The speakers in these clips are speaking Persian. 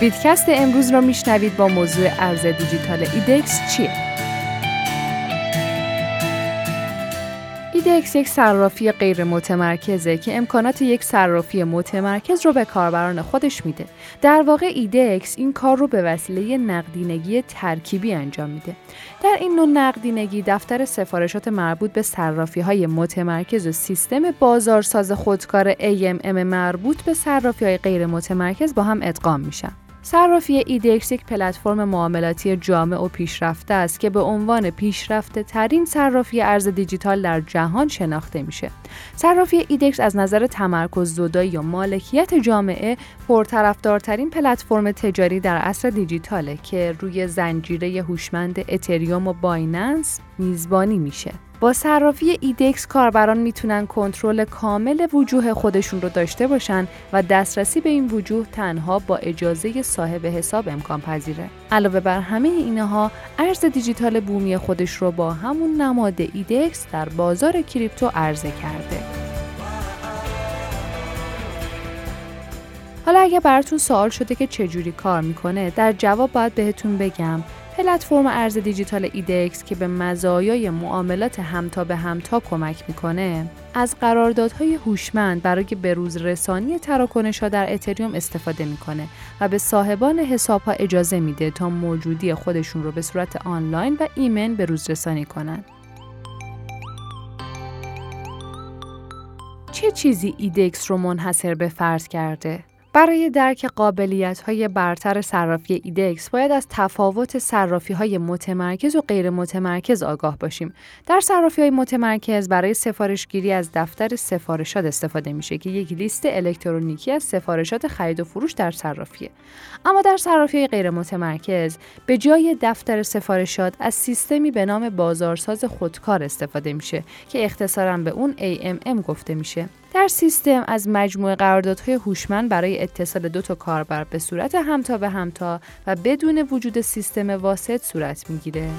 بیتکست امروز رو میشنوید با موضوع ارز دیجیتال ایدکس چیه؟ ایدکس یک صرافی غیر متمرکزه که امکانات یک صرافی متمرکز رو به کاربران خودش میده. در واقع ایدکس این کار رو به وسیله نقدینگی ترکیبی انجام میده. در این نوع نقدینگی دفتر سفارشات مربوط به صرافی های متمرکز و سیستم بازارساز خودکار AMM مربوط به صرافی های غیر متمرکز با هم ادغام میشن. صرافی ایدکس یک پلتفرم معاملاتی جامع و پیشرفته است که به عنوان پیشرفته ترین صرافی ارز دیجیتال در جهان شناخته میشه. صرافی ایدکس از نظر تمرکز زدایی یا مالکیت جامعه پرطرفدارترین پلتفرم تجاری در عصر دیجیتاله که روی زنجیره هوشمند اتریوم و بایننس میزبانی میشه. با صرافی ایدکس کاربران می‌تونن کنترل کامل وجوه خودشون رو داشته باشن و دسترسی به این وجوه تنها با اجازه صاحب حساب امکان پذیره. علاوه بر همه اینها ارز دیجیتال بومی خودش رو با همون نماد ایدکس در بازار کریپتو عرضه کرده. حالا اگه براتون سوال شده که چجوری کار می‌کنه در جواب باید بهتون بگم پلتفرم ارز دیجیتال ایدکس که به مزایای معاملات همتا به همتا کمک می‌کنه از قراردادهای هوشمند برای بروز رسانی تراکنش در اتریوم استفاده می‌کنه و به صاحبان حساب ها اجازه میده تا موجودی خودشون رو به صورت آنلاین و ایمن بروز رسانی کنند. چه چیزی ایدکس رو منحصر به فرض کرده؟ برای درک قابلیت های برتر صرافی ایدکس باید از تفاوت صرافی های متمرکز و غیر متمرکز آگاه باشیم. در صرافی های متمرکز برای سفارشگیری از دفتر سفارشات استفاده میشه که یک لیست الکترونیکی از سفارشات خرید و فروش در صرافیه. اما در صرافی غیر متمرکز به جای دفتر سفارشات از سیستمی به نام بازارساز خودکار استفاده میشه که اختصارا به اون AMM گفته میشه. در سیستم از مجموعه قراردادهای هوشمند برای اتصال دو تا کاربر به صورت همتا به همتا و بدون وجود سیستم واسط صورت می‌گیره.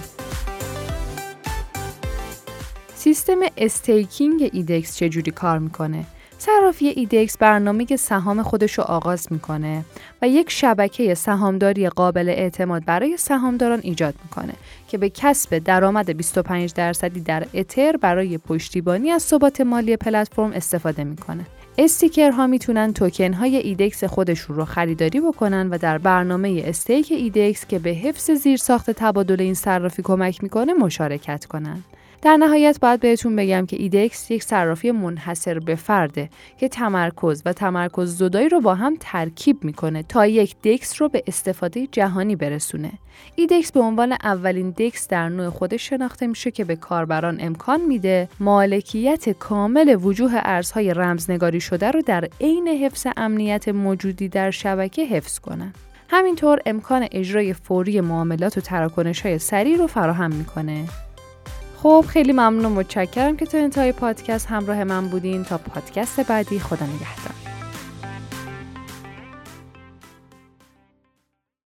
سیستم استیکینگ ایدکس چجوری کار می‌کنه؟ صرافی ایدکس برنامه سهام خودش رو آغاز می‌کنه و یک شبکه سهامداری قابل اعتماد برای سهامداران ایجاد می‌کنه که به کسب درآمد 25 درصدی در اتر برای پشتیبانی از ثبات مالی پلتفرم استفاده می‌کنه. staker ها می‌تونن توکن های ایدکس خودشون رو خریداری بکنن و در برنامه stake ایدکس که به حفظ زیرساخت تبادل این صرافی کمک می‌کنه مشارکت کنن. در نهایت باید بهتون بگم که ایدکس یک صرافی منحصر به فرده که تمرکز و تمرکز زدایی رو با هم ترکیب می‌کنه تا یک دکس رو به استفاده جهانی برسونه. ایدکس به عنوان اولین دکس در نوع خودش شناخته میشه که به کاربران امکان میده مالکیت کامل وجوه ارزهای رمزنگاری شده رو در عین حفظ امنیت موجودی در شبکه حفظ کنن. همینطور امکان اجرای فوری معاملات و تراکنش های سریع رو فراهم می‌کنه خب خیلی ممنون و متشکرم که تا انتهای پادکست همراه من بودین. تا پادکست بعدی خدا نگهدار.